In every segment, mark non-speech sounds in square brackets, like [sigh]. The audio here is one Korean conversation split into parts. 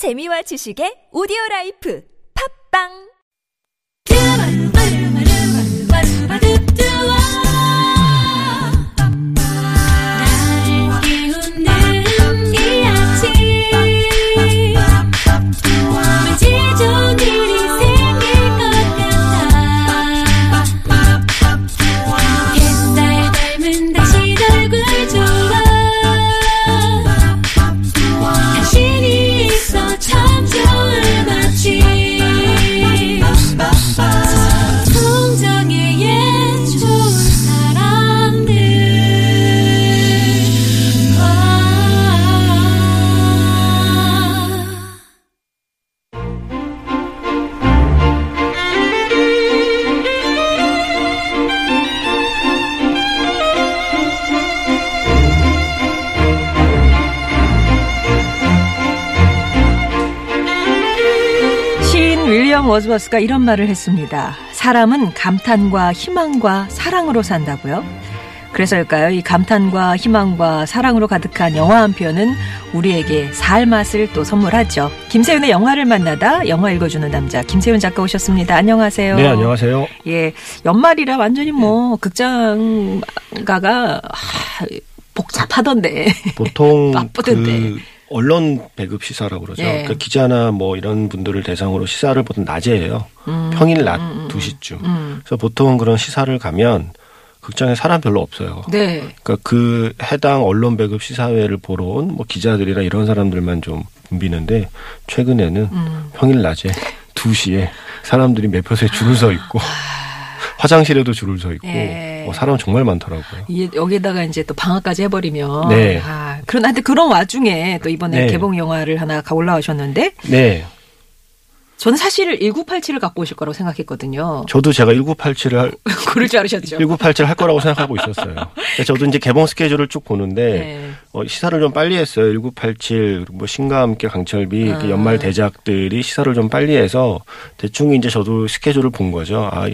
재미와 지식의 오디오 라이프. 팝빵 워즈버스가 이런 말을 했습니다. 사람은 감탄과 희망과 사랑으로 산다고요? 그래서일까요? 이 감탄과 희망과 사랑으로 가득한 영화 한 편은 우리에게 살 맛을 또 선물하죠. 김세윤의 영화를 만나다 영화 읽어주는 남자 김세윤 작가 오셨습니다. 안녕하세요. 네, 안녕하세요. 예, 연말이라 완전히 뭐 극장가가 아, 복잡하던데. 보통 [laughs] 바쁘던데. 그 언론 배급 시사라고 그러죠. 예. 그러니까 기자나 뭐 이런 분들을 대상으로 시사를 보통 낮에 해요. 음, 평일 낮 음, 음, 2시쯤. 음. 그래서 보통 그런 시사를 가면 극장에 사람 별로 없어요. 네. 그러니까 그 해당 언론 배급 시사회를 보러 온 뭐 기자들이나 이런 사람들만 좀 붐비는데 최근에는 음. 평일 낮에 2시에 사람들이 매표소에 줄을 서 있고 [laughs] 화장실에도 줄을 서 있고 아. 예. 어, 사람 정말 많더라고요. 이- 여기에다가 이제 또 방학까지 해버리면. 네. 아, 그런데 그런 와중에 또 이번에 네. 개봉 영화를 하나 가 올라오셨는데 네. 저는 사실 1987을 갖고 오실 거라고 생각했거든요. 저도 제가 1987을 할, [laughs] 그럴 줄 알으셨죠? 1987할 거라고 생각하고 있었어요. [laughs] 저도 이제 개봉 스케줄을 쭉 보는데 네. 어, 시사를 좀 빨리 했어요. 1987 그리고 뭐 신과 함께 강철비 아. 연말 대작들이 시사를 좀 빨리 해서 대충 이제 저도 스케줄을 본 거죠. 아,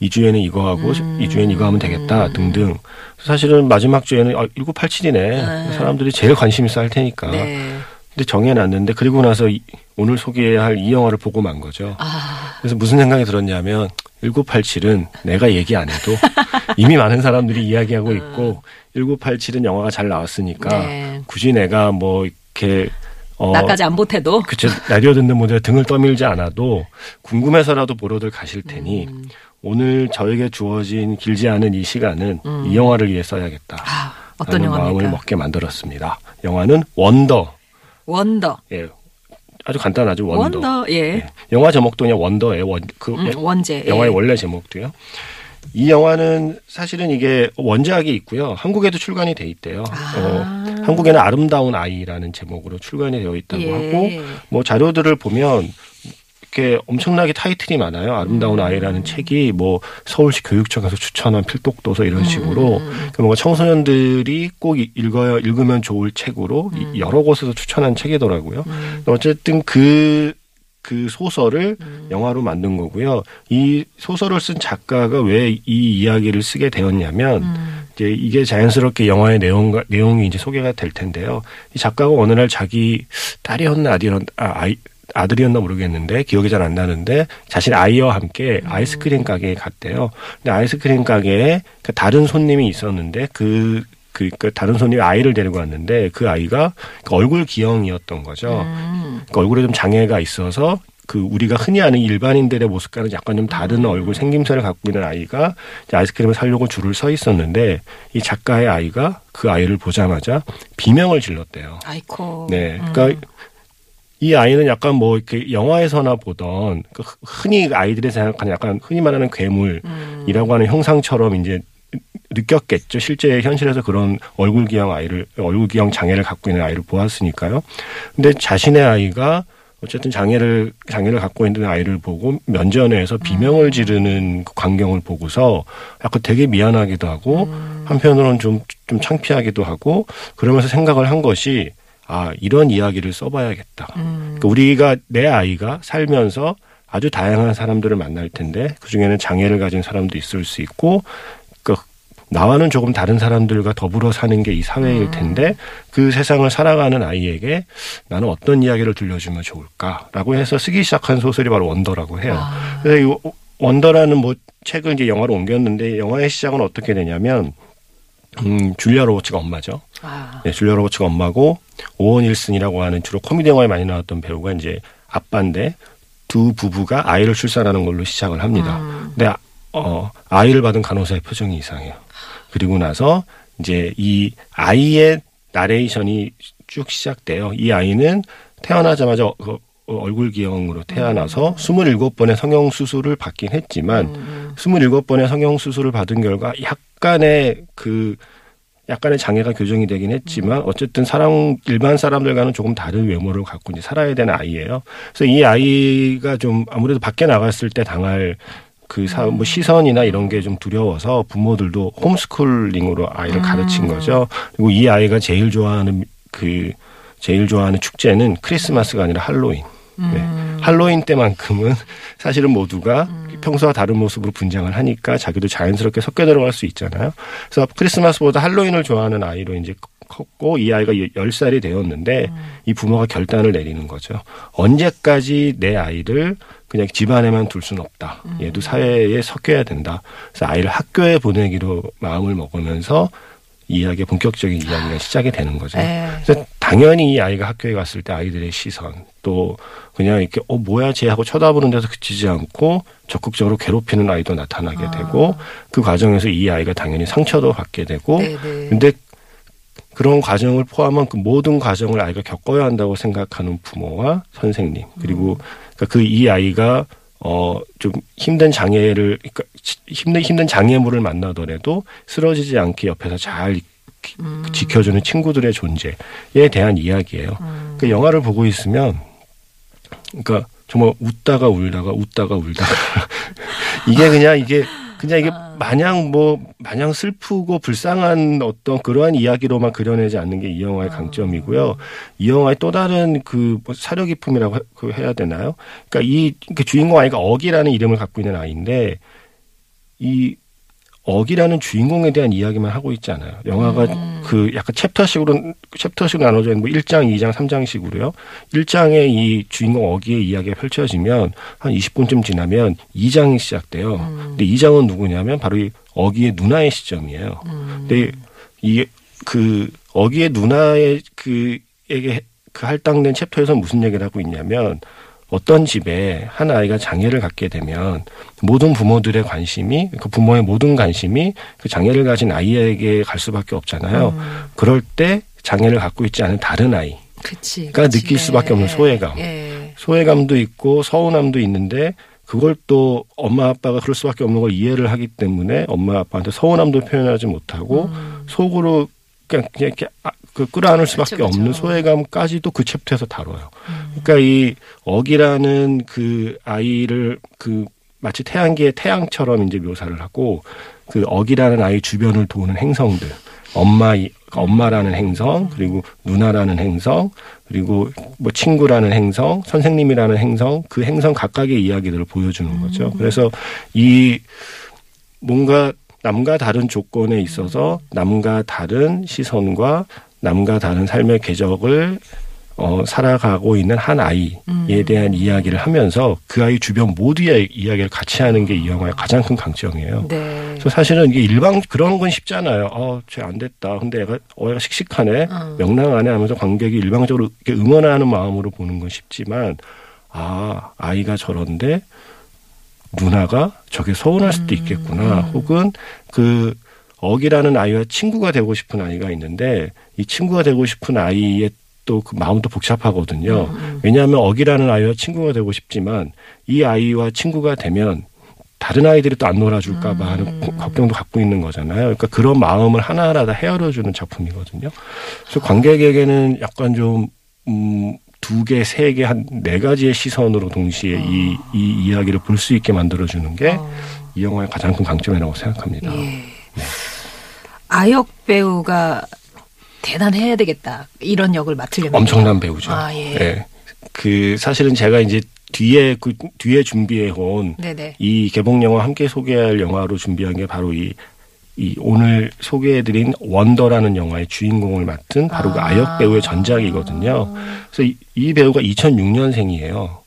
이 주에는 이거 하고 음. 이 주에는 이거 하면 되겠다 등등. 사실은 마지막 주에는 아, 1987이네. 아. 사람들이 제일 관심 있어 할 테니까. 네. 근데 정해놨는데 그리고 나서 이- 오늘 소개해야 할이 영화를 보고 만 거죠. 아, 그래서 무슨 생각이 들었냐면 1987은 내가 얘기 안 해도 [laughs] 이미 많은 사람들이 이야기하고 있고 1987은 영화가 잘 나왔으니까 네. 굳이 내가 뭐 이렇게 어 나까지 안 보태도. 그쵸 라디오 듣는 분들 등을 떠밀지 않아도 궁금해서라도 보러들 가실 테니 음. 오늘 저에게 주어진 길지 않은 이 시간은 음. 이 영화를 위해 써야겠다. 아, 어떤 라는 마음을 영화입니까? 먹게 만들었습니다. 영화는 원더. 원더. 예. 아주 간단하죠. 원더. 원더, 예. 예. 영화 제목도 그냥 원더예요. 원, 그 음, 원제. 예. 영화의 원래 제목도요. 이 영화는 사실은 이게 원작이 있고요. 한국에도 출간이 돼 있대요. 아. 어, 한국에는 아름다운 아이라는 제목으로 출간이 되어 있다고 예. 하고 뭐 자료들을 보면 이렇게 엄청나게 타이틀이 많아요. 아름다운 음. 아이라는 책이 뭐 서울시 교육청에서 추천한 필독도서 이런 식으로 음, 음. 그러니까 뭔가 청소년들이 꼭 읽어야 읽으면 좋을 책으로 이- 음. 여러 곳에서 추천한 책이더라고요. 음. 어쨌든 그, 그 소설을 음. 영화로 만든 거고요. 이 소설을 쓴 작가가 왜 이 이야기를 쓰게 되었냐면, 음. 이제 이게 자연스럽게 영화의 내용과, 내용이 이제 소개가 될 텐데요. 이 작가가 어느 날 자기 딸이었나 아들이었나, 아, 아이, 아들이었나 모르겠는데 기억이 잘 안 나는데 자신 아이와 함께 아이스크림 가게에 갔대요. 근데 아이스크림 가게에 그 다른 손님이 있었는데 그 그, 그 다른 손님이 아이를 데리고 왔는데 그 아이가 그 얼굴 기형이었던 거죠. 음. 그 얼굴에 좀 장애가 있어서 그 우리가 흔히 아는 일반인들의 모습과는 약간 좀 다른 얼굴 생김새를 갖고 있는 아이가 아이스크림을 사려고 줄을 서 있었는데 이 작가의 아이가 그 아이를 보자마자 비명을 질렀대요. 아이코. 네. 음. 그러니까 이 아이는 약간 뭐 이렇게 영화에서나 보던 그 흔히 아이들이 생각하는 약간 흔히 말하는 괴물이라고 음. 하는 형상처럼 이제 느꼈겠죠. 실제 현실에서 그런 얼굴 기형 아이를 얼굴 기형 장애를 갖고 있는 아이를 보았으니까요. 근데 자신의 아이가 어쨌든 장애를 장애를 갖고 있는 아이를 보고 면전에서 비명을 지르는 그 광경을 보고서 약간 되게 미안하기도 하고 한편으로는 좀 좀 창피하기도 하고 그러면서 생각을 한 것이 아 이런 이야기를 써봐야겠다. 음. 그러니까 우리가 내 아이가 살면서 아주 다양한 사람들을 만날 텐데 그 중에는 장애를 가진 사람도 있을 수 있고 그 나와는 조금 다른 사람들과 더불어 사는 게 이 사회일 텐데 그 세상을 살아가는 아이에게 나는 어떤 이야기를 들려주면 좋을까라고 해서 쓰기 시작한 소설이 바로 원더라고 해요. 아. 그래서 이 원더라는 뭐 책을 이제 영화로 옮겼는데 영화의 시작은 어떻게 되냐면 음, 줄리아 로버츠가 엄마죠. 아. 네, 줄리아 로버츠가 엄마고 오원 일슨이라고 하는 주로 코미디 영화에 많이 나왔던 배우가 이제 아빠인데 두 부부가 아이를 출산하는 걸로 시작을 합니다. 음. 근데 아- 어, 아이를 받은 간호사의 표정이 이상해요. 그리고 나서 이제 이 아이의 나레이션이 쭉 시작돼요. 이 아이는 태어나자마자 어, 어, 얼굴 기형으로 태어나서 27번의 성형 수술을 받긴 했지만 음. 27번의 성형 수술을 받은 결과 약간의 그 약간의 장애가 교정이 되긴 했지만 어쨌든 사람 일반 사람들과는 조금 다른 외모를 갖고 이제 살아야 되는 아이예요. 그래서 이 아이가 좀 아무래도 밖에 나갔을 때 당할 그 사, 뭐 시선이나 이런 게 좀 두려워서 부모들도 홈스쿨링으로 아이를 가르친 거죠. 그리고 이 아이가 제일 좋아하는 그 제일 좋아하는 축제는 크리스마스가 아니라 할로윈. 네. 할로윈 때만큼은 [laughs] 사실은 모두가 평소와 다른 모습으로 분장을 하니까 자기도 자연스럽게 섞여 들어갈 수 있잖아요. 그래서 크리스마스보다 할로윈을 좋아하는 아이로 이제 컸고 이 아이가 10살이 되었는데 이 부모가 결단을 내리는 거죠. 언제까지 내 아이를 그냥 집안에만 둘 수는 없다. 얘도 사회에 섞여야 된다. 그래서 아이를 학교에 보내기로 마음을 먹으면서 이야기의 본격적인 이야기가 시작이 되는 거죠. 네. 그래서 당연히 이 아이가 학교에 갔을 때 아이들의 시선 또 그냥 이렇게 어 뭐야 쟤 하고 쳐다보는 데서 그치지 않고 적극적으로 괴롭히는 아이도 나타나게 아. 되고 그 과정에서 이 아이가 당연히 상처도 받게 되고 네, 네. 근데 그런 과정을 포함한 그 모든 과정을 아이가 겪어야 한다고 생각하는 부모와 선생님 그리고 그러니까 그이 아이가 어 좀 힘든 장애를 그러니까 지- 힘든 힘든 장애물을 만나더라도 쓰러지지 않게 옆에서 잘 기- 지켜주는 친구들의 존재에 대한 이야기예요. 그 영화를 보고 있으면 그러니까 정말 웃다가 울다가 웃다가 울다가 [laughs] 이게 그냥 이게 그냥 이게 마냥 뭐 마냥 슬프고 불쌍한 어떤 그러한 이야기로만 그려내지 않는 게 이 영화의 강점이고요. 이 영화의 또 다른 그뭐 사려 깊음이라고 해- 그 해야 되나요? 그러니까 이그 주인공 아이가 억이라는 이름을 갖고 있는 아이인데 이 억이라는 주인공에 대한 이야기만 하고 있지 않아요. 영화가 그 약간 챕터식으로 챕터식으로 나눠져 있는 뭐 1장, 2장, 3장식으로요. 1장에 이 주인공 어기의 이야기가 펼쳐지면 한 20분쯤 지나면 2장이 시작돼요. 근데 2장은 누구냐면 바로 이 어기의 누나의 시점이에요. 근데 이게 그 어기의 누나의 그에게 그 할당된 챕터에서 무슨 얘기를 하고 있냐면 어떤 집에 한 아이가 장애를 갖게 되면 모든 부모들의 관심이 그 부모의 모든 관심이 그 장애를 가진 아이에게 갈 수밖에 없잖아요. 그럴 때 장애를 갖고 있지 않은 다른 아이 그치. 그러니까 그치. 느낄 수밖에 없는 소외감. 예. 소외감도 있고 서운함도 있는데 그걸 또 엄마 아빠가 그럴 수밖에 없는 걸 이해를 하기 때문에 엄마 아빠한테 서운함도 표현하지 못하고 속으로 그냥, 그냥 이렇게 아, 그 끌어안을 수밖에 그쵸, 그쵸. 없는 소외감까지도 그 챕터에서 다뤄요. 그러니까 이 억이라는 그 아이를 그 마치 태양계의 태양처럼 이제 묘사를 하고 그 억이라는 아이 주변을 도는 행성들 엄마 이- 엄마라는 행성 그리고 누나라는 행성 그리고 뭐 친구라는 행성 선생님이라는 행성 그 행성 각각의 이야기들을 보여주는 거죠. 그래서 이 뭔가 남과 다른 조건에 있어서 남과 다른 시선과 남과 다른 삶의 궤적을 어, 살아가고 있는 한 아이에 대한 이야기를 하면서 그 아이 주변 모두의 이야기를 같이 하는 게 이 영화의 가장 큰 강점이에요. 네. 그래서 사실은 이게 일방 그런 건 쉽잖아요. 어, 쟤 안 됐다. 근데 애가 어, 애가 씩씩하네. 어. 명랑하네 하면서 관객이 일방적으로 이렇게 응원하는 마음으로 보는 건 쉽지만 아, 아이가 저런데 누나가 저게 서운할 수도 있겠구나. 혹은 그 억이라는 아이와 친구가 되고 싶은 아이가 있는데 이 친구가 되고 싶은 아이의 또 그 마음도 복잡하거든요. 왜냐하면 억이라는 아이와 친구가 되고 싶지만 이 아이와 친구가 되면 다른 아이들이 또 안 놀아줄까봐 하는 고- 걱정도 갖고 있는 거잖아요. 그러니까 그런 마음을 하나하나 다 헤아려주는 작품이거든요. 그래서 관객에게는 약간 좀, 음, 두 개, 세 개, 한 네 가지의 시선으로 동시에 이, 이 이야기를 볼 수 있게 만들어주는 게이 영화의 가장 큰 강점이라고 생각합니다. 예. 아역 배우가 대단해야 되겠다. 이런 역을 맡으려면. 엄청난 배우죠. 아, 예. 그 사실은 제가 이제 뒤에 그 뒤에 준비해 온. 이 개봉 영화 함께 소개할 영화로 준비한 게 바로 이 이 오늘 소개해드린 원더라는 영화의 주인공을 맡은 바로 그 아. 아역 배우의 전작이거든요. 그래서 이, 이 배우가 2006년생이에요.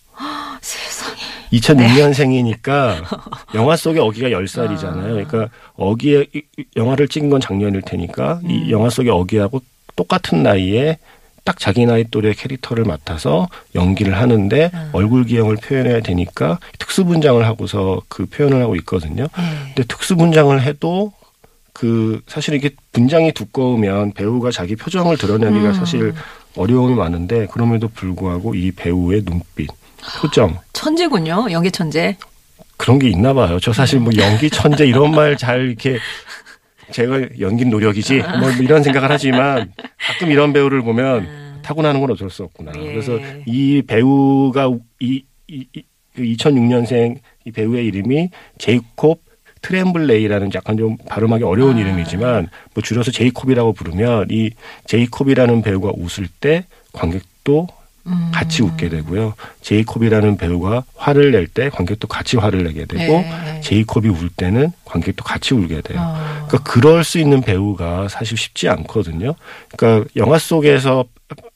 세상에. 2006년생이니까 [laughs] 영화 속의 어기가 10살이잖아요. 그러니까 어기의 영화를 찍은 건 작년일 테니까 음. 이 영화 속의 어기하고 똑같은 나이에 딱 자기 나이 또래 캐릭터를 맡아서 연기를 하는데 음. 얼굴 기형을 표현해야 되니까 특수 분장을 하고서 그 표현을 하고 있거든요. 네. 근데 특수 분장을 해도 그 사실 이게 분장이 두꺼우면 배우가 자기 표정을 드러내기가 음. 사실 어려움이 많은데 그럼에도 불구하고 이 배우의 눈빛, 표정 천재군요. 연기 천재. 그런 게 있나 봐요. 저 사실 뭐 연기 천재 이런 말 잘 이렇게 제가 연기 노력이지 뭐 이런 생각을 하지만 가끔 이런 배우를 보면 타고나는 건 어쩔 수 없구나. 예. 그래서 이 배우가 이, 이, 이 2006년생 이 배우의 이름이 제이콥 트렘블레이라는 약간 좀 발음하기 어려운 아. 이름이지만 뭐 줄여서 제이콥이라고 부르면 이 제이콥이라는 배우가 웃을 때 관객도 음. 같이 웃게 되고요. 제이콥이라는 배우가 화를 낼 때 관객도 같이 화를 내게 되고 네. 제이콥이 울 때는 관객도 같이 울게 돼요. 어. 그러니까 그럴 수 있는 배우가 사실 쉽지 않거든요. 그러니까 영화 속에서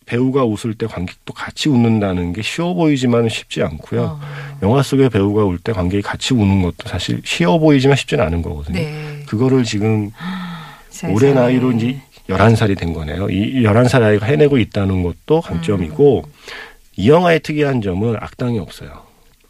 배우가 웃을 때 관객도 같이 웃는다는 게 쉬워 보이지만 쉽지 않고요. 어. 영화 속의 배우가 울 때 관객이 같이 우는 것도 사실 쉬워 보이지만 쉽지는 않은 거거든요. 네. 그거를 지금 세상에. 올해 나이로 이제 11살이 된 거네요. 이 11살 아이가 해내고 있다는 것도 강점이고 이 영화의 특이한 점은 악당이 없어요.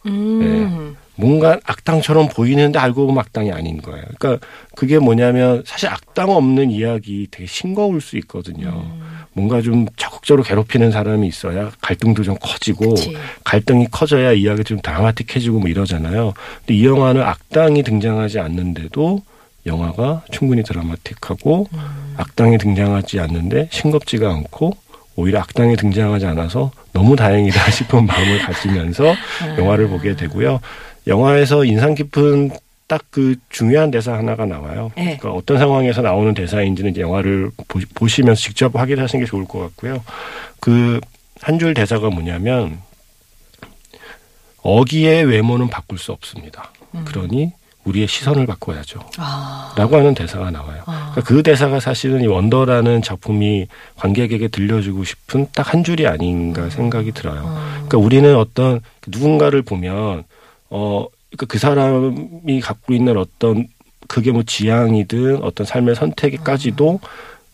음. 뭔가 악당처럼 보이는데 알고 보면 악당이 아닌 거예요. 그러니까 그게 뭐냐면 사실 악당 없는 이야기 되게 싱거울 수 있거든요. 음. 뭔가 좀 적극적으로 괴롭히는 사람이 있어야 갈등도 좀 커지고 그치. 갈등이 커져야 이야기 좀 드라마틱해지고 뭐 이러잖아요. 근데 이 영화는 악당이 등장하지 않는데도 영화가 충분히 드라마틱하고 음. 악당이 등장하지 않는데 싱겁지가 않고 오히려 악당이 등장하지 않아서 너무 다행이다 [laughs] 싶은 마음을 가지면서 아. 영화를 보게 되고요. 영화에서 인상 깊은 딱 그 중요한 대사 하나가 나와요. 네. 그러니까 어떤 상황에서 나오는 대사인지는 이제 영화를 보, 시면서 직접 확인하시는 게 좋을 것 같고요. 그 한 줄 대사가 뭐냐면 어기의 외모는 바꿀 수 없습니다. 음. 그러니 우리의 시선을 바꿔야죠. 아. 라고 하는 대사가 나와요. 아. 그러니까 그 대사가 사실은 이 원더라는 작품이 관객에게 들려주고 싶은 딱 한 줄이 아닌가 생각이 들어요. 어. 그러니까 우리는 어떤 누군가를 보면 어, 그러니까 그 사람이 갖고 있는 어떤 그게 뭐 지향이든 어떤 삶의 선택까지도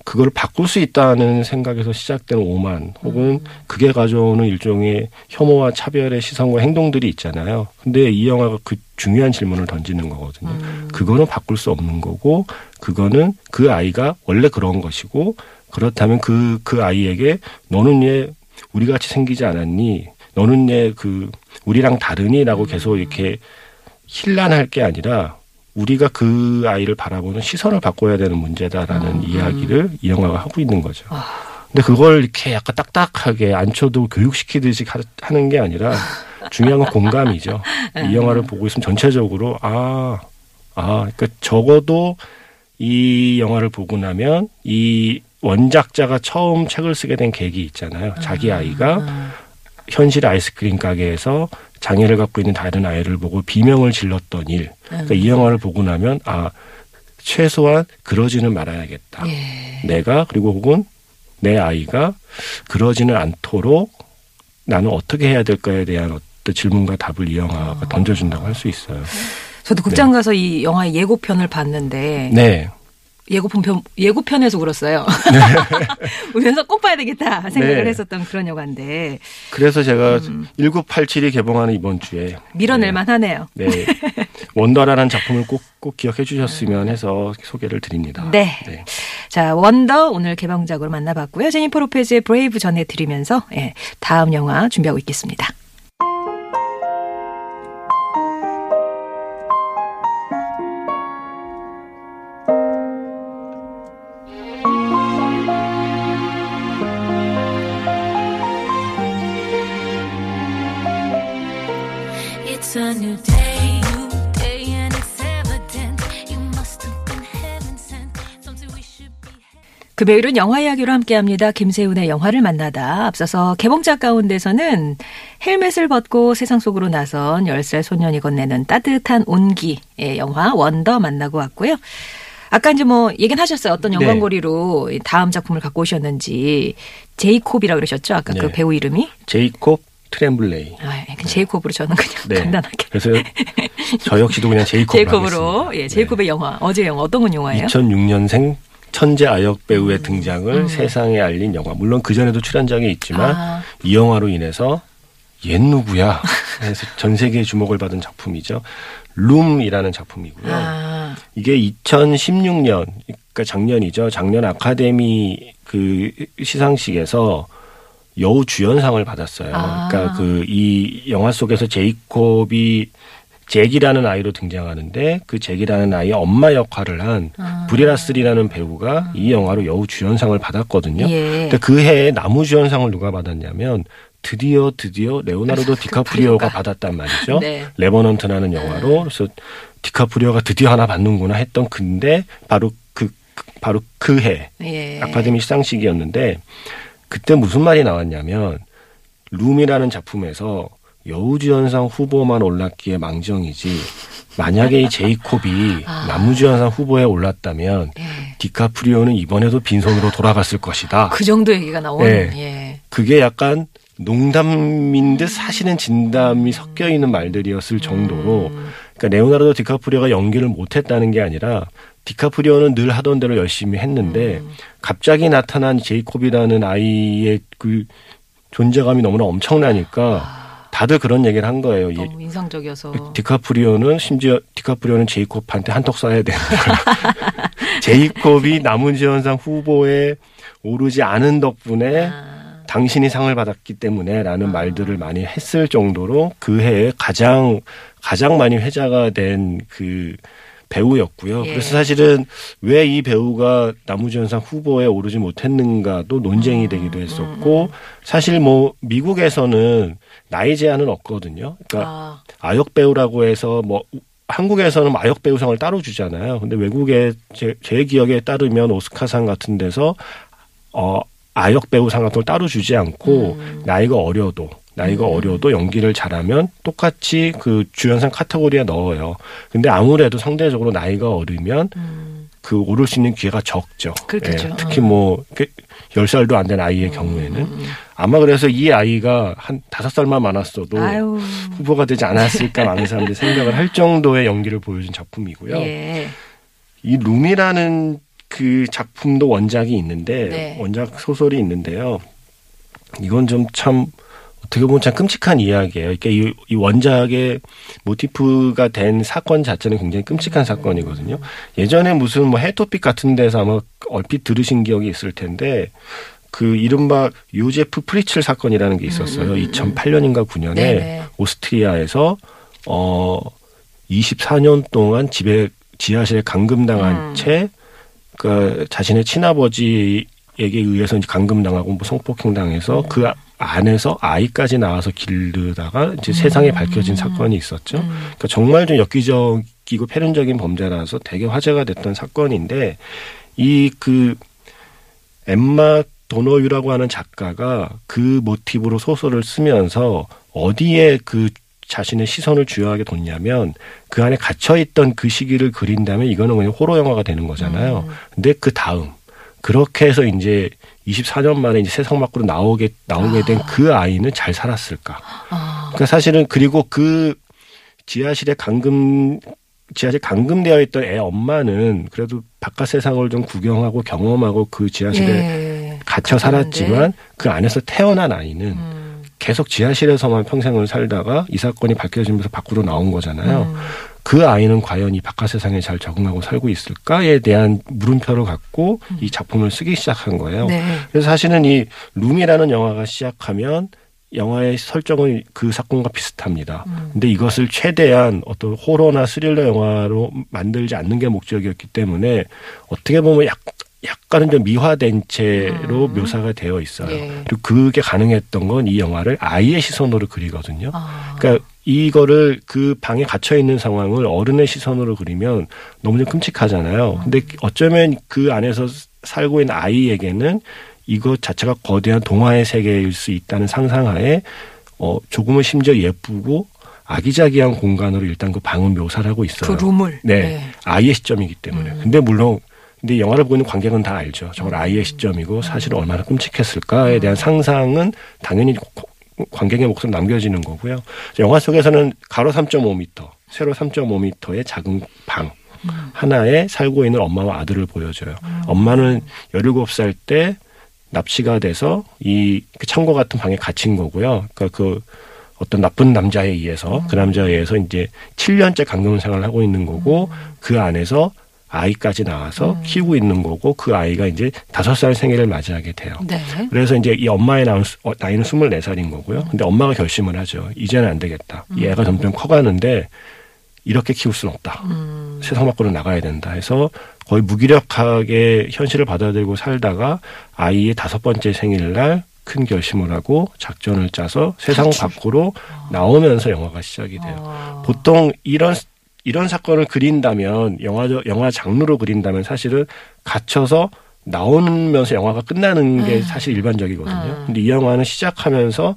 그걸 바꿀 수 있다는 생각에서 시작되는 오만 혹은 그게 가져오는 일종의 혐오와 차별의 시선과 행동들이 있잖아요. 근데 이 영화가 그 중요한 질문을 던지는 거거든요. 음. 그거는 바꿀 수 없는 거고 그거는 그 아이가 원래 그런 것이고 그렇다면 그그 아이에게 너는 얘 우리 같이 생기지 않았니? 너는 얘 그 우리랑 다르니라고 계속 이렇게 힐난할 게 아니라 우리가 그 아이를 바라보는 시선을 바꿔야 되는 문제다라는 이야기를 이 영화가 하고 있는 거죠. 근데 그걸 이렇게 약간 딱딱하게 안쳐도 교육시키듯이 가- 하는 게 아니라 중요한 건 공감이죠. [laughs] 이 영화를 보고 있으면 전체적으로 아, 아, 그러니까 적어도 이 영화를 보고 나면 이 원작자가 처음 책을 쓰게 된 계기 있잖아요. 자기 아이가 현실 아이스크림 가게에서 장애를 갖고 있는 다른 아이를 보고 비명을 질렀던 일. 그러니까 이 영화를 보고 나면 아 최소한 그러지는 말아야겠다. 예. 내가 그리고 혹은 내 아이가 그러지는 않도록 나는 어떻게 해야 될까에 대한 어떤 질문과 답을 이 영화가 던져준다고 할 수 있어요. 저도 극장 가서 이 영화의 예고편을 봤는데 네. 예고편 편- 예고편에서 울었어요. [laughs] 울면서 꼭 봐야 되겠다 생각을 네. 했었던 그런 영화인데 그래서 제가 1987이 개봉하는 이번 주에 밀어낼 네. 만하네요. 네. 원더라는 작품을 꼭, 꼭 기억해 주셨으면 해서 소개를 드립니다. 네. 자, 원더 오늘 개봉작으로 만나봤고요. 제니퍼 로페즈의 브레이브 전해 드리면서 예, 다음 영화 준비하고 있겠습니다. 금요일은 영화 이야기로 함께합니다. 김세훈의 영화를 만나다. 앞서서 개봉작 가운데서는 헬멧을 벗고 세상 속으로 나선 10살 소년이 건네는 따뜻한 온기의 영화 원더 만나고 왔고요. 아까 이제 뭐 얘기는 하셨어요. 어떤 네. 연관고리로 이 다음 작품을 갖고 오셨는지 제이콥이라 고 그러셨죠? 아까 그 네. 배우 이름이? 제이콥 트렘블레이. 아, 그 제이콥으로 저는 그냥 네. 간단하게 그래서 저 역시도 그냥 제이콥으로 [laughs] 제이콥으로. 예, 제이콥의 영화 어제 영화 어떤 건 영화예요? 2006년생 천재 아역 배우의 음. 등장을 음. 세상에 알린 영화. 물론 그 전에도 출연작이 있지만 아, 이 영화로 인해서 옛 누구야? [laughs] 해서 전 세계의 주목을 받은 작품이죠. 룸이라는 작품이고요. 아, 이게 2016년, 그러니까 작년이죠. 작년 아카데미 그 시상식에서 여우 주연상을 받았어요. 아. 그러니까 그 이 영화 속에서 제이콥이 잭이라는 아이로 등장하는데 그 잭이라는 아이의 엄마 역할을 한 아. 브리 라슨이라는 배우가 이 영화로 여우 주연상을 받았거든요. 예. 근데 그 해에 남우 주연상을 누가 받았냐면 드디어 드디어 레오나르도 [laughs] 디카프리오가 받았단 말이죠. [laughs] 네. 레버넌트라는 영화로 그래서 디카프리오가 드디어 하나 받는구나 했던 근데 바로 그 그- 바로 그해 예. 아카데미 시상식이었는데 그때 무슨 말이 나왔냐면 룸이라는 작품에서 여우주연상 후보만 올랐기에 망정이지 만약에 이 제이콥이 아. 남우주연상 후보에 올랐다면 예. 디카프리오는 이번에도 빈손으로 돌아갔을 것이다. 그 정도 얘기가 나온 네. 예. 그게 약간 농담인 듯 사실은 진담이 섞여 있는 말들이었을 정도로 음. 그러니까 레오나르도 디카프리오가 연기를 못했다는 게 아니라 디카프리오는 늘 하던 대로 열심히 했는데 음. 갑자기 나타난 제이콥이라는 아이의 그 존재감이 너무나 엄청나니까 아, 다들 그런 얘기를 한 거예요. 이 너무 인상적이어서 디카프리오는 심지어 디카프리오는 제이콥한테 한턱 쏴야 되는 거야. [laughs] 제이콥이 남은지원상 후보에 오르지 않은 덕분에 아, 당신이 상을 받았기 때문에라는 말들을 많이 했을 정도로 그 해에 가장 가장 많이 회자가 된그 배우였고요. 예. 그래서 사실은 왜 이 배우가 나무주연상 후보에 오르지 못했는가도 논쟁이 음, 되기도 했었고 사실 뭐 미국에서는 나이 제한은 없거든요. 그러니까 아, 아역 배우라고 해서 뭐 한국에서는 아역 배우상을 따로 주잖아요. 근데 외국에 제, 제 기억에 따르면 오스카상 같은 데서 어 아역 배우상 같은 걸 따로 주지 않고 음. 나이가 어려도 나이가 음. 어려도 연기를 잘하면 똑같이 그 주연상 카테고리에 넣어요. 근데 아무래도 상대적으로 나이가 어리면 음, 그 오를 수 있는 기회가 적죠. 그렇겠죠. 예, 특히 어. 뭐 10살도 안 된 아이의 경우에는 음, 음. 아마 그래서 이 아이가 한 다섯 살만 많았어도 아유, 후보가 되지 않았을까 많은 사람들이 생각을 할 정도의 연기를 보여준 작품이고요. 예. 이 룸이라는 그 작품도 원작이 있는데 네. 원작 소설이 있는데요. 이건 좀참 어떻게 보면 참 끔찍한 이야기예요. 그러니까 이, 이 원작의 모티프가 된 사건 자체는 굉장히 끔찍한 사건이거든요. 예전에 무슨 뭐 해외 토픽 같은 데서 아마 얼핏 들으신 기억이 있을 텐데 그 이른바 요제프 프리츠 사건이라는 게 있었어요. 음, 음, 음. 2008년인가 9년에 네네. 오스트리아에서 어 24년 동안 집에 지하실에 감금당한 음. 채그 자신의 친아버지에게 의해서 이제 감금당하고 뭐 성폭행당해서 그 아- 안에서 아이까지 낳아서 기르다가 이제 세상에 밝혀진 사건이 있었죠. 음. 그러니까 정말 좀 엽기적이고 패륜적인 범죄라서 되게 화제가 됐던 사건인데 이 그 엠마 도너유라고 하는 작가가 그 모티브로 소설을 쓰면서 어디에 그 자신의 시선을 주요하게 뒀냐면 그 안에 갇혀 있던 그 시기를 그린다면 이거는 그냥 호러 영화가 되는 거잖아요. 음. 근데 그 다음 그렇게 해서 이제 24년 만에 이제 세상 밖으로 나오게 나오게 된그 아이는 잘 살았을까? 아, 그러니까 사실은 그리고 그 지하실에 감금 지하실 감금되어 있던 애 엄마는 그래도 바깥 세상을 좀 구경하고 경험하고 그 지하실에 예. 갇혀 살았지만 그 안에서 태어난 아이는 음, 계속 지하실에서만 평생을 살다가 이 사건이 밝혀지면서 밖으로 나온 거잖아요. 음. 그 아이는 과연 이 바깥 세상에 잘 적응하고 살고 있을까에 대한 물음표를 갖고 이 작품을 쓰기 시작한 거예요. 네. 그래서 사실은 이 룸이라는 영화가 시작하면 영화의 설정은 그 사건과 비슷합니다. 음. 근데 이것을 최대한 어떤 호러나 스릴러 영화로 만들지 않는 게 목적이었기 때문에 어떻게 보면 약, 약간은 좀 미화된 채로 음. 묘사가 되어 있어요. 예. 그리고 그게 가능했던 건 이 영화를 아이의 시선으로 그리거든요. 아, 그러니까 이거를 그 방에 갇혀 있는 상황을 어른의 시선으로 그리면 너무 좀 끔찍하잖아요. 근데 어쩌면 그 안에서 살고 있는 아이에게는 이것 자체가 거대한 동화의 세계일 수 있다는 상상하에 어 조금은 심지어 예쁘고 아기자기한 공간으로 일단 그 방은 묘사를 하고 그 있어요. 룸을. 네. 아이의 시점이기 때문에. 음. 근데 물론 근데 영화를 보고 있는 관객은 다 알죠. 저걸 아이의 시점이고 사실 얼마나 끔찍했을까에 대한 상상은 당연히 고- 관객의 몫으로 남겨지는 거고요. 영화 속에서는 가로 3.5m, 세로 3.5m의 작은 방 하나에 살고 있는 엄마와 아들을 보여줘요. 엄마는 17살 때 납치가 돼서 이그 창고 같은 방에 갇힌 거고요. 그러니까 그 어떤 나쁜 남자에 의해서 그 남자에 의해서 이제 7년째 강경 생활을 하고 있는 거고 그 안에서 아이까지 나와서 키우고 있는 거고 그 아이가 이제 다섯 살 생일을 맞이하게 돼요. 네. 그래서 이제 이 엄마의 나이, 어, 나이는 24살인 거고요. 근데 엄마가 결심을 하죠. 이제는 안 되겠다. 이 애가 점점 커가는데 이렇게 키울 수는 없다. 음. 세상 밖으로 나가야 된다 해서 거의 무기력하게 현실을 받아들이고 살다가 아이의 다섯 번째 생일날 큰 결심을 하고 작전을 짜서 세상 밖으로 나오면서 영화가 시작이 돼요. 어. 보통 이런 이런 사건을 그린다면 영화 영화 장르로 그린다면 사실은 갇혀서 나오면서 영화가 끝나는 게 음. 사실 일반적이거든요. 음. 근데 이 영화는 시작하면서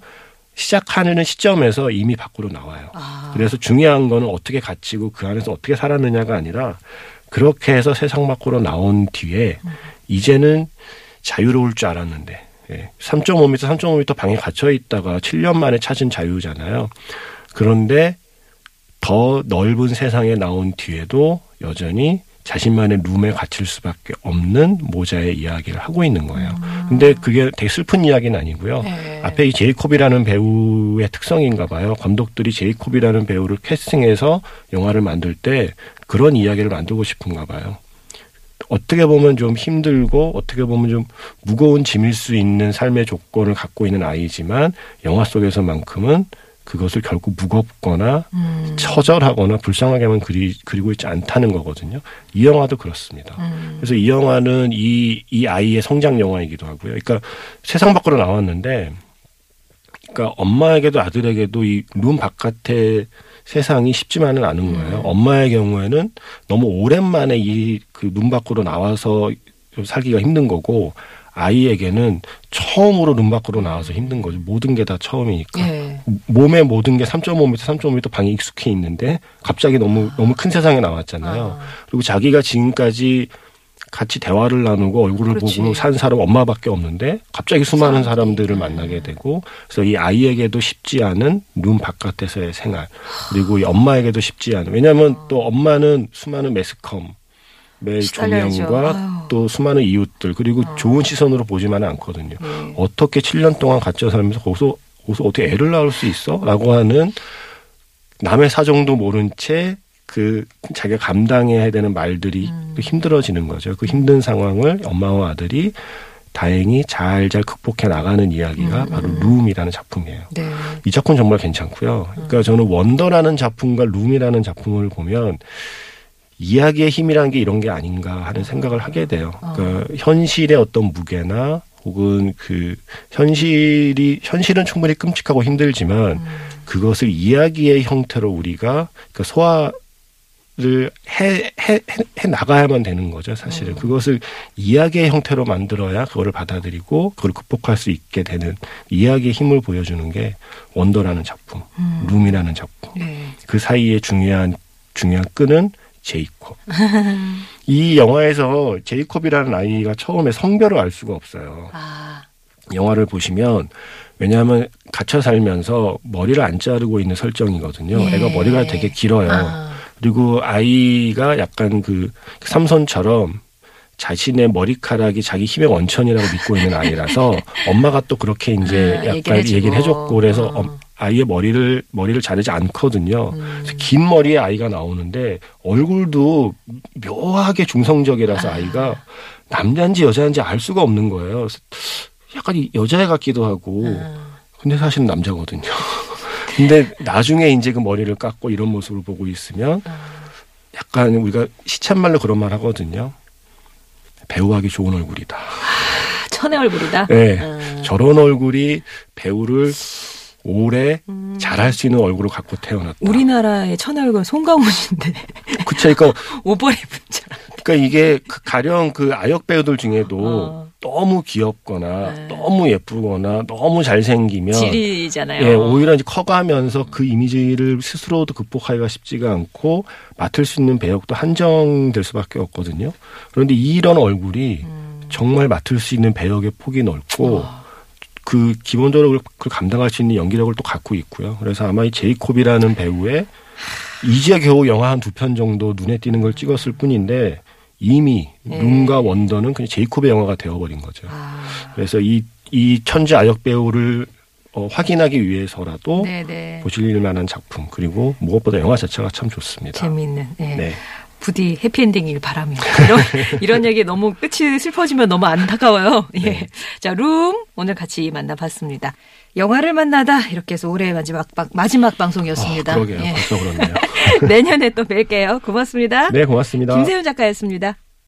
시작하는 시점에서 이미 밖으로 나와요. 아. 그래서 중요한 거는 어떻게 갇히고 그 안에서 어떻게 살았느냐가 아니라 그렇게 해서 세상 밖으로 나온 뒤에 이제는 자유로울 줄 알았는데 예. 3.5m, 3.5m 방에 갇혀 있다가 7년 만에 찾은 자유잖아요. 그런데 더 넓은 세상에 나온 뒤에도 여전히 자신만의 룸에 갇힐 수밖에 없는 모자의 이야기를 하고 있는 거예요. 근데 그게 되게 슬픈 이야기는 아니고요. 네. 앞에 이 제이콥이라는 배우의 특성인가 봐요. 감독들이 제이콥이라는 배우를 캐스팅해서 영화를 만들 때 그런 이야기를 만들고 싶은가 봐요. 어떻게 보면 좀 힘들고 어떻게 보면 좀 무거운 짐일 수 있는 삶의 조건을 갖고 있는 아이지만 영화 속에서만큼은 그것을 결국 무겁거나 음. 처절하거나 불쌍하게만 그리, 그리고 있지 않다는 거거든요. 이 영화도 그렇습니다. 음. 그래서 이 영화는 이, 이 아이의 성장 영화이기도 하고요. 그러니까 세상 밖으로 나왔는데, 그러니까 엄마에게도 아들에게도 이 룸 바깥의 세상이 쉽지만은 않은 거예요. 엄마의 경우에는 너무 오랜만에 이그룸 밖으로 나와서 살기가 힘든 거고, 아이에게는 처음으로 룸 밖으로 나와서 힘든 거죠. 모든 게 다 처음이니까. 예. 몸의 모든 게 3.5m, 3.5m 방에 익숙해 있는데 갑자기 너무 너무 큰 세상에 나왔잖아요. 아. 그리고 자기가 지금까지 같이 대화를 나누고 얼굴을 그렇지. 보고 산 사람 엄마밖에 없는데 갑자기 수많은 사람들을 음. 만나게 되고 그래서 이 아이에게도 쉽지 않은 눈 바깥에서의 생활 그리고 이 엄마에게도 쉽지 않은 왜냐하면 또 엄마는 수많은 매스컴 매일. 조명과 아유. 또 수많은 이웃들 그리고 좋은 시선으로 보지만은 않거든요. 네. 어떻게 7년 동안 갇혀 살면서 거기서 거기서 어떻게 애를 낳을 수 있어? 라고 하는 남의 사정도 모른 채 그 자기가 감당해야 되는 말들이 음. 또 힘들어지는 거죠. 그 힘든 상황을 엄마와 아들이 다행히 잘잘 극복해 나가는 이야기가 바로 룸이라는 작품이에요. 네. 이 작품 정말 괜찮고요. 그러니까 저는 원더라는 작품과 룸이라는 작품을 보면 이야기의 힘이라는 게 이런 게 아닌가 하는 생각을 하게 돼요. 그러니까 현실의 어떤 무게나 혹은 그 현실이 현실은 충분히 끔찍하고 힘들지만 그것을 이야기의 형태로 우리가 그 소화를 해, 해, 해, 해 나가야만 되는 거죠, 사실은. 그것을 이야기의 형태로 만들어야 그거를 받아들이고 그걸 극복할 수 있게 되는 이야기의 힘을 보여주는 게 원더라는 작품, 룸이라는 작품. 네. 그 사이에 중요한 중요한 끈은 제이콥. 이 영화에서 제이콥이라는 아이가 처음에 성별을 알 수가 없어요. 아. 영화를 보시면 왜냐하면 갇혀 살면서 머리를 안 자르고 있는 설정이거든요. 예. 애가 머리가 되게 길어요. 아. 그리고 아이가 약간 그 삼손처럼 자신의 머리카락이 자기 힘의 원천이라고 믿고 있는 아이라서 [laughs] 엄마가 또 그렇게 이제 아, 약간 얘기를. 얘기를 해줬고 그래서 어. 엄- 아이의 머리를 머리를 자르지 않거든요. 음. 긴 머리의 아이가 나오는데 얼굴도 묘하게 중성적이라서 아이가 남자인지 여자인지 알 수가 없는 거예요. 약간 이 여자애 같기도 하고 아. 근데 사실은 남자거든요. [laughs] 근데 나중에 이제 그 머리를 깎고 이런 모습을 보고 있으면 약간 우리가 시쳇말로 그런 말 하거든요. 배우하기 좋은 얼굴이다. 아, 천의 얼굴이다. 네. 음. 저런 얼굴이 배우를 오래 잘할 수 있는 얼굴을 갖고 태어났다. 우리나라의 천의 얼굴 송강호인데 그쵸. 그러니까, 오버랩 분처럼. 그러니까 이게 그 가령 그 아역 배우들 중에도 어. 너무 귀엽거나 네. 너무 예쁘거나 너무 잘생기면 지리잖아요. 예, 오히려 이제 커가면서 그 이미지를 스스로도 극복하기가 쉽지가 않고 맡을 수 있는 배역도 한정될 수밖에 없거든요. 그런데 이런 얼굴이 음. 정말 맡을 수 있는 배역의 폭이 넓고 와. 그 기본적으로 그걸 감당할 수 있는 연기력을 또 갖고 있고요. 그래서 아마 이 제이콥이라는 배우의 이제 겨우 영화 한 두 편 정도 눈에 띄는 걸 찍었을 뿐인데 이미 네. 눈과 원더는 그냥 제이콥의 영화가 되어버린 거죠. 아, 그래서 이, 이 천재 아역 배우를 어, 확인하기 위해서라도 네네. 보실 만한 작품 그리고 무엇보다 영화 자체가 참 좋습니다. 재미있는. 예. 네. 부디 해피엔딩일 바라며. [laughs] 이런, 이런 얘기 너무 끝이 슬퍼지면 너무 안타까워요. [laughs] 예. 네. 자, 룸 오늘 같이 만나봤습니다. 영화를 만나다 이렇게 해서 올해 마지막, 방- 마지막 방송이었습니다. 아, 그러게요. 예. 벌써 그렇네요. [laughs] 내년에 또 뵐게요. 고맙습니다. 네, 고맙습니다. 김세윤 작가였습니다.